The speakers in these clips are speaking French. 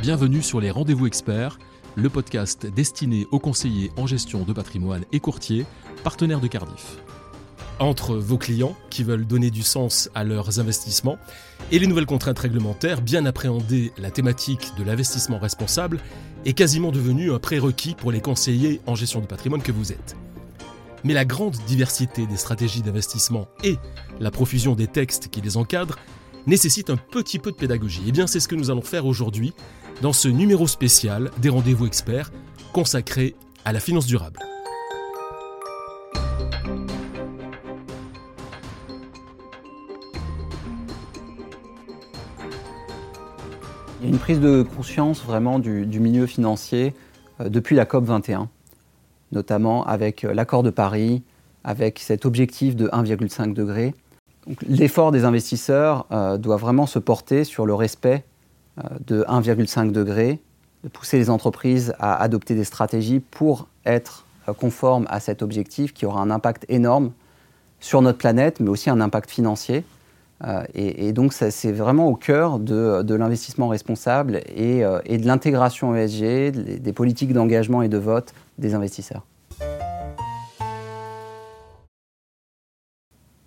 Bienvenue sur les Rendez-vous Experts, le podcast destiné aux conseillers en gestion de patrimoine et courtiers, partenaires de Cardiff. Entre vos clients qui veulent donner du sens à leurs investissements et les nouvelles contraintes réglementaires, bien appréhender la thématique de l'investissement responsable est quasiment devenue un prérequis pour les conseillers en gestion de patrimoine que vous êtes. Mais la grande diversité des stratégies d'investissement et la profusion des textes qui les encadrent nécessite un petit peu de pédagogie. Et eh bien c'est ce que nous allons faire aujourd'hui dans ce numéro spécial des rendez-vous experts consacré à la finance durable. Il y a une prise de conscience vraiment du, milieu financier euh, depuis la COP 21, notamment avec euh, l'accord de Paris, avec cet objectif de 1,5 degré. L'effort des investisseurs euh, doit vraiment se porter sur le respect de 1,5 degré, de pousser les entreprises à adopter des stratégies pour être euh, conformes à cet objectif qui aura un impact énorme sur notre planète, mais aussi un impact financier. Euh, et, donc, c'est vraiment au cœur de, l'investissement responsable et, de l'intégration ESG, des politiques d'engagement et de vote des investisseurs.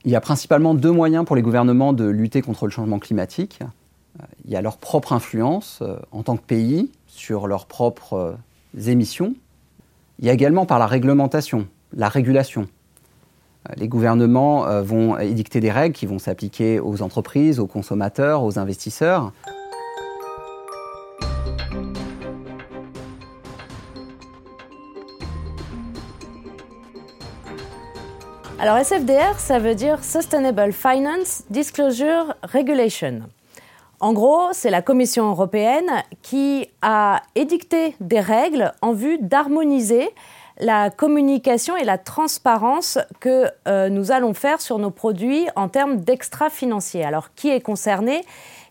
Il y a principalement deux moyens pour les gouvernements de lutter contre le changement climatique il y a leur propre influence euh, en tant que pays sur leurs propres euh, émissions. Il y a également par la réglementation, la régulation. Euh, les gouvernements vont édicter des règles qui vont s'appliquer aux entreprises, aux consommateurs, aux investisseurs. Alors SFDR, ça veut dire Sustainable Finance Disclosure Regulation. En gros, c'est la Commission européenne qui a édicté des règles en vue d'harmoniser la communication et la transparence que euh, nous allons faire sur nos produits en termes d'extra-financiers. Alors, qui est concerné?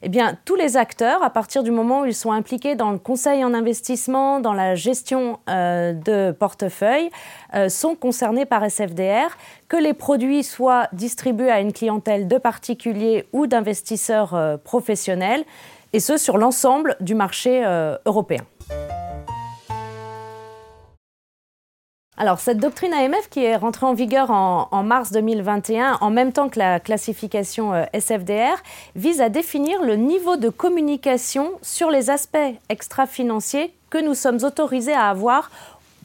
Eh bien, tous les acteurs, à partir du moment où ils sont impliqués dans le conseil en investissement, dans la gestion euh, de portefeuille, euh, sont concernés par SFDR. Que les produits soient distribués à une clientèle de particuliers ou d'investisseurs euh, professionnels, et ce sur l'ensemble du marché européen. Alors, cette doctrine AMF qui est rentrée en vigueur en, mars 2021, en même temps que la classification euh, SFDR, vise à définir le niveau de communication sur les aspects extra-financiers que nous sommes autorisés à avoir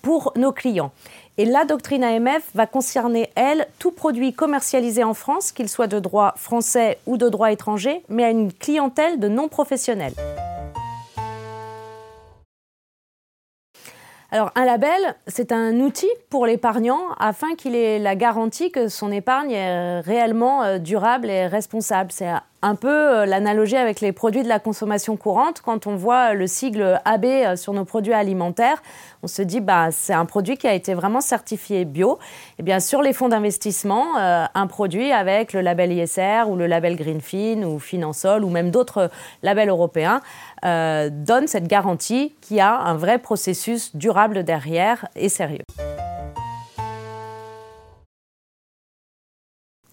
pour nos clients. Et la doctrine AMF va concerner, elle, tout produit commercialisé en France, qu'il soit de droit français ou de droit étranger, mais à une clientèle de non-professionnels. Alors un label, c'est un outil pour l'épargnant afin qu'il ait la garantie que son épargne est réellement euh, durable et responsable. Un peu euh, l'analogie avec les produits de la consommation courante. Quand on voit le sigle AB euh, sur nos produits alimentaires, on se dit bah c'est un produit qui a été vraiment certifié bio. Et bien sur les fonds d'investissement, un produit avec le label ISR ou le label Greenfin ou Finansol ou même d'autres labels européens euh, donne cette garantie qu'il y a un vrai processus durable derrière et sérieux.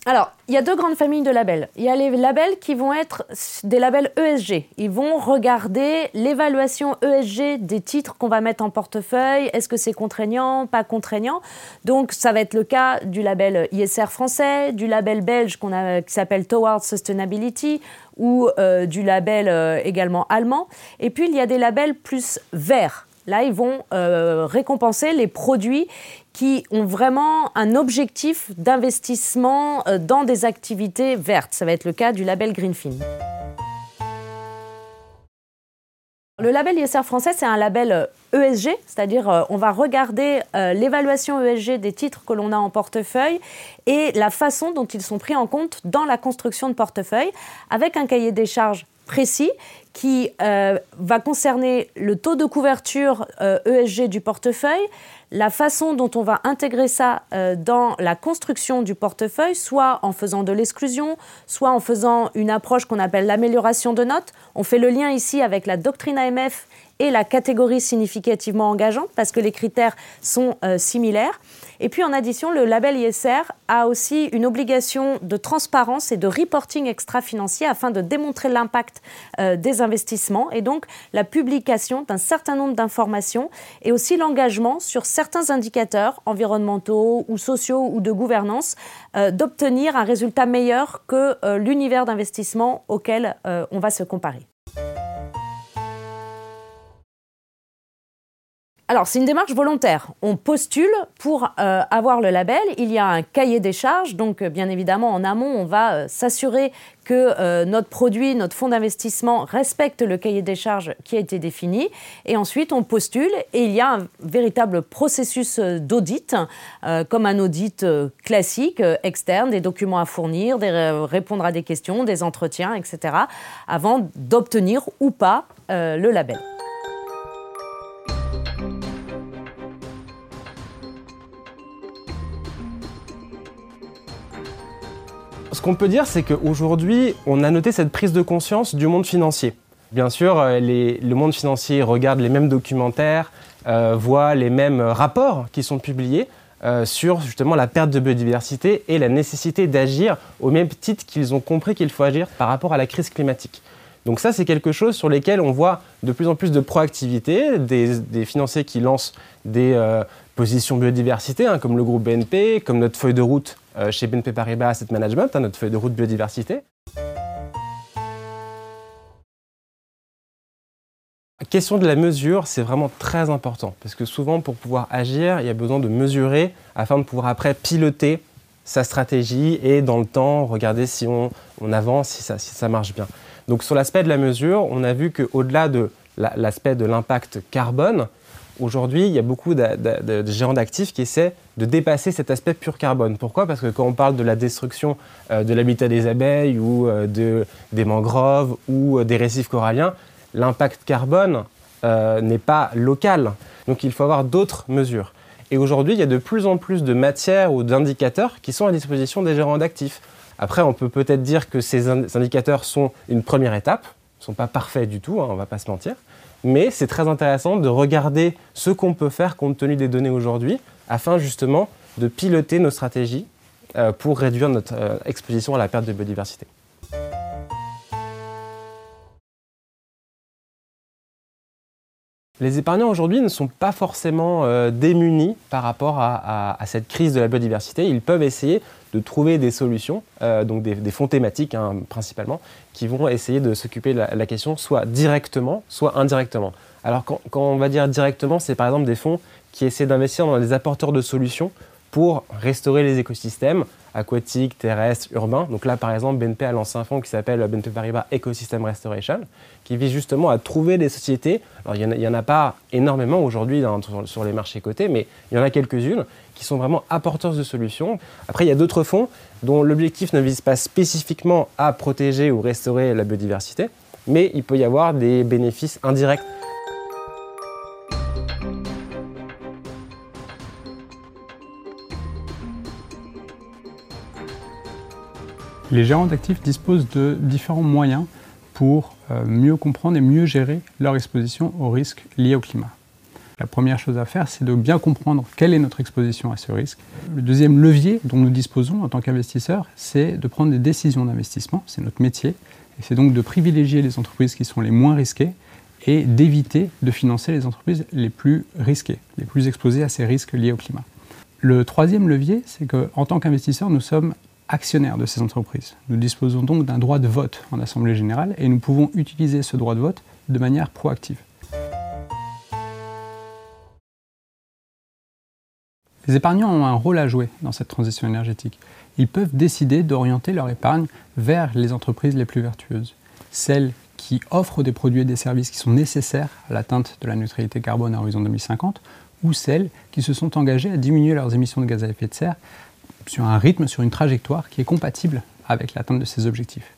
Alors, il y a deux grandes familles de labels. Il y a les labels qui vont être des labels ESG. Ils vont regarder l'évaluation ESG des titres qu'on va mettre en portefeuille. Est-ce que c'est contraignant, pas contraignant? Donc, ça va être le cas du label ISR français, du label belge qu'on a, qui s'appelle Towards Sustainability ou euh, du label euh, également allemand. Et puis, il y a des labels plus verts. Là, ils vont euh, récompenser les produits qui ont vraiment un objectif d'investissement euh, dans des activités vertes. Ça va être le cas du label Greenfin. Le label ISR français, c'est un label ESG, euh, e c'est-à-dire on va regarder l'évaluation ESG des titres que l'on a en portefeuille et la façon dont ils sont pris en compte dans la construction de portefeuille, avec un cahier des charges précis qui va concerner le taux de couverture ESG e du portefeuille, la façon dont on va intégrer ça euh, dans la construction du portefeuille, soit en faisant de l'exclusion, soit en faisant une approche qu'on appelle l'amélioration de notes. On fait le lien ici avec la doctrine AMF et la catégorie significativement engageante parce que les critères sont euh, similaires. Et puis en addition, le label ISR a aussi une obligation de transparence et de reporting extra-financier afin de démontrer l'impact euh, des investissements et donc la publication d'un certain nombre d'informations et aussi l'engagement sur certains indicateurs environnementaux ou sociaux ou de gouvernance euh, d'obtenir un résultat meilleur que euh, l'univers d'investissement auquel euh, on va se comparer. Alors, c'est une démarche volontaire. On postule pour euh, avoir le label. Il y a un cahier des charges. Donc, euh, bien évidemment, en amont, on va euh, s'assurer que notre produit, notre fonds d'investissement respecte le cahier des charges qui a été défini. Et ensuite, on postule et il y a un véritable processus d'audit, comme un audit classique, externe, des documents à fournir, répondre à des questions, des entretiens, etc., avant d'obtenir ou pas le label. Ce qu'on peut dire, c'est qu'aujourd'hui, on a noté cette prise de conscience du monde financier. Bien sûr, euh, le monde financier regarde les mêmes documentaires, euh, voit les mêmes rapports qui sont publiés euh, sur justement la perte de biodiversité et la nécessité d'agir au même titre qu'ils ont compris qu'il faut agir par rapport à la crise climatique. Donc ça, c'est quelque chose sur lequel on voit de plus en plus de proactivité, des, financiers qui lancent des positions biodiversité, hein, comme le groupe BNP, comme notre feuille de route euh, chez BNP Paribas Asset Management, hein, notre feuille de route biodiversité. La question de la mesure, c'est vraiment très important, parce que souvent, pour pouvoir agir, il y a besoin de mesurer afin de pouvoir après piloter sa stratégie et dans le temps, regarder si on, avance, si ça, marche bien. Donc sur l'aspect de la mesure, on a vu qu'au-delà de l'aspect de l'impact carbone, Aujourd'hui, il y a beaucoup de, gérants d'actifs qui essaient de dépasser cet aspect pur carbone. Pourquoi? Parce que quand on parle de la destruction euh, de l'habitat des abeilles ou euh, de, des mangroves ou euh, des récifs coralliens, l'impact carbone n'est pas local. Donc il faut avoir d'autres mesures. Et aujourd'hui, il y a de plus en plus de matières ou d'indicateurs qui sont à disposition des gérants d'actifs. Après, on peut peut-être dire que ces indicateurs sont une première étape, ne sont pas parfaits du tout, hein, on ne va pas se mentir mais c'est très intéressant de regarder ce qu'on peut faire compte tenu des données aujourd'hui, afin justement de piloter nos stratégies euh, pour réduire notre euh, exposition à la perte de biodiversité. Les épargnants aujourd'hui ne sont pas forcément euh, démunis par rapport à, cette crise de la biodiversité. Ils peuvent essayer de trouver des solutions, euh, donc des, fonds thématiques hein, principalement, qui vont essayer de s'occuper de la, question soit directement, soit indirectement. Alors quand, quand on va dire directement, c'est par exemple des fonds qui essaient d'investir dans des apporteurs de solutions pour restaurer les écosystèmes aquatiques, terrestres, urbains. Donc là, par exemple, BNP a lancé un fonds qui s'appelle BNP Paribas Ecosystem Restoration, qui vise justement à trouver des sociétés. Alors, il n'y en, a pas énormément aujourd'hui sur, les marchés cotés, mais il y en a quelques-unes qui sont vraiment apporteurs de solutions. Après, il y a d'autres fonds dont l'objectif ne vise pas spécifiquement à protéger ou restaurer la biodiversité, mais il peut y avoir des bénéfices indirects Les gérants d'actifs disposent de différents moyens pour euh, mieux comprendre et mieux gérer leur exposition aux risques liés au climat. La première chose à faire, c'est de bien comprendre quelle est notre exposition à ce risque. Le deuxième levier dont nous disposons en tant qu'investisseurs, c'est de prendre des décisions d'investissement, c'est notre métier, c'est donc de privilégier les entreprises qui sont les moins risquées et d'éviter de financer les entreprises les plus risquées, les plus exposées à ces risques liés au climat. Le troisième levier, c'est qu'en tant qu'investisseurs, nous sommes actionnaires de ces entreprises. Nous disposons donc d'un droit de vote en Assemblée générale et nous pouvons utiliser ce droit de vote de manière proactive. Les épargnants ont un rôle à jouer dans cette transition énergétique. Ils peuvent décider d'orienter leur épargne vers les entreprises les plus vertueuses, celles qui offrent des produits et des services qui sont nécessaires à l'atteinte de la neutralité carbone à horizon 2050, ou celles qui se sont engagées à diminuer leurs émissions de gaz à effet de serre sur un rythme, sur une trajectoire qui est compatible avec l'atteinte de ces objectifs.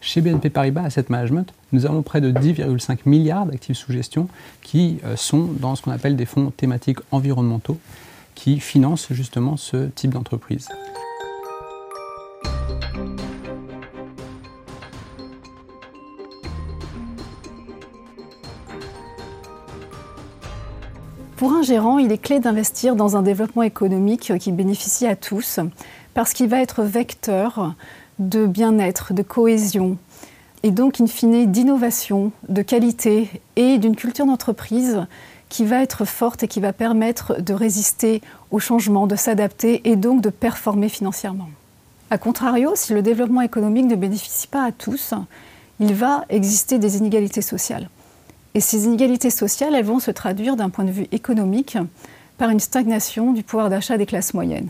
Chez BNP Paribas Asset Management, nous avons près de 10,5 milliards d'actifs sous gestion qui euh, sont dans ce qu'on appelle des fonds thématiques environnementaux qui financent justement ce type d'entreprise. Pour un gérant, il est clé d'investir dans un développement économique qui bénéficie à tous, parce qu'il va être vecteur de bien-être, de cohésion. et donc in fine d'innovation, de qualité et d'une culture d'entreprise qui va être forte et qui va permettre de résister au changement, de s'adapter et donc de performer financièrement. A contrario, si le développement économique ne bénéficie pas à tous, il va exister des inégalités sociales. Et ces inégalités sociales, elles vont se traduire d'un point de vue économique par une stagnation du pouvoir d'achat des classes moyennes.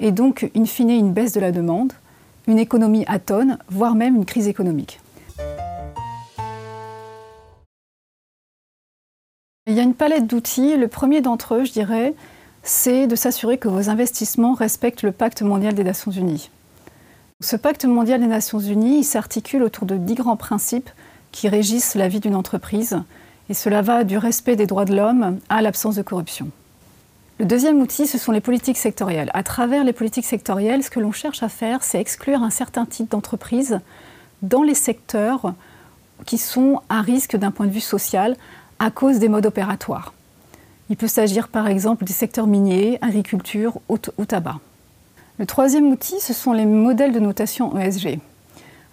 Et donc, in fine, une baisse de la demande, une économie atone, voire même une crise économique. Il y a une palette d'outils. Le premier d'entre eux, je dirais, c'est de s'assurer que vos investissements respectent le pacte mondial des Nations Unies. Ce pacte mondial des Nations Unies s'articule autour de dix grands principes qui régissent la vie d'une entreprise, et cela va du respect des droits de l'homme à l'absence de corruption. Le deuxième outil, ce sont les politiques sectorielles. À travers les politiques sectorielles, ce que l'on cherche à faire, c'est exclure un certain type d'entreprise dans les secteurs qui sont à risque d'un point de vue social, à cause des modes opératoires. Il peut s'agir par exemple des secteurs miniers, agriculture ou, tabac. Le troisième outil, ce sont les modèles de notation ESG.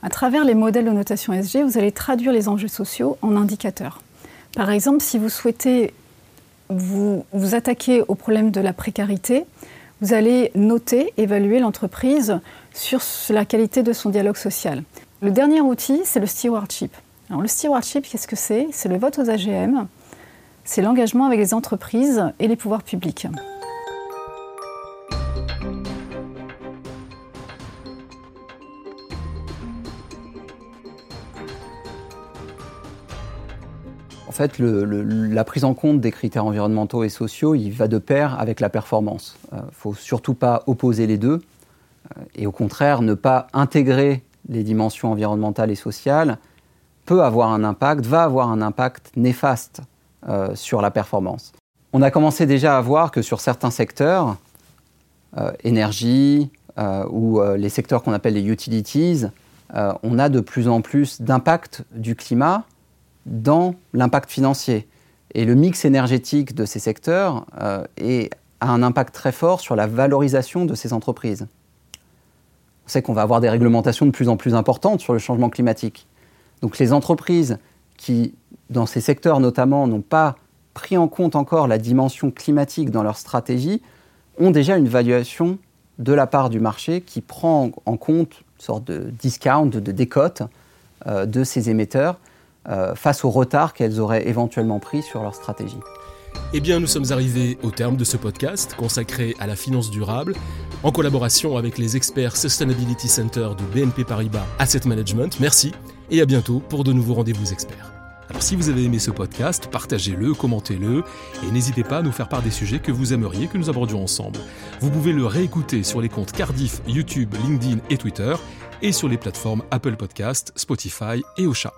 À travers les modèles de notation ESG, vous allez traduire les enjeux sociaux en indicateurs. Par exemple, si vous souhaitez vous, vous attaquer au problème de la précarité, vous allez noter, évaluer l'entreprise sur la qualité de son dialogue social. Le dernier outil, c'est le stewardship. Alors, le stewardship, qu'est-ce que c'est? C'est le vote aux AGM, c'est l'engagement avec les entreprises et les pouvoirs publics. En fait, la prise en compte des critères environnementaux et sociaux, il va de pair avec la performance. Il euh, ne faut surtout pas opposer les deux, euh, et au contraire, ne pas intégrer les dimensions environnementales et sociales peut avoir un impact, va avoir un impact néfaste euh, sur la performance. On a commencé déjà à voir que sur certains secteurs, énergie ou les secteurs qu'on appelle les utilities, on a de plus en plus d'impact du climat dans l'impact financier. Et le mix énergétique de ces secteurs a un impact très fort sur la valorisation de ces entreprises. On sait qu'on va avoir des réglementations de plus en plus importantes sur le changement climatique. Donc les entreprises qui, dans ces secteurs notamment, n'ont pas pris en compte encore la dimension climatique dans leur stratégie, ont déjà une valuation de la part du marché qui prend en compte une sorte de discount, de décote euh, de ces émetteurs euh, face au retard qu'elles auraient éventuellement pris sur leur stratégie. Eh bien, nous sommes arrivés au terme de ce podcast consacré à la finance durable, en collaboration avec les experts Sustainability Center de BNP Paribas Asset Management. Merci et à bientôt pour de nouveaux rendez-vous experts. Alors si vous avez aimé ce podcast, partagez-le, commentez-le et n'hésitez pas à nous faire part des sujets que vous aimeriez que nous abordions ensemble. Vous pouvez le réécouter sur les comptes Cardiff, YouTube, LinkedIn et Twitter et sur les plateformes Apple Podcast, Spotify et Ocha.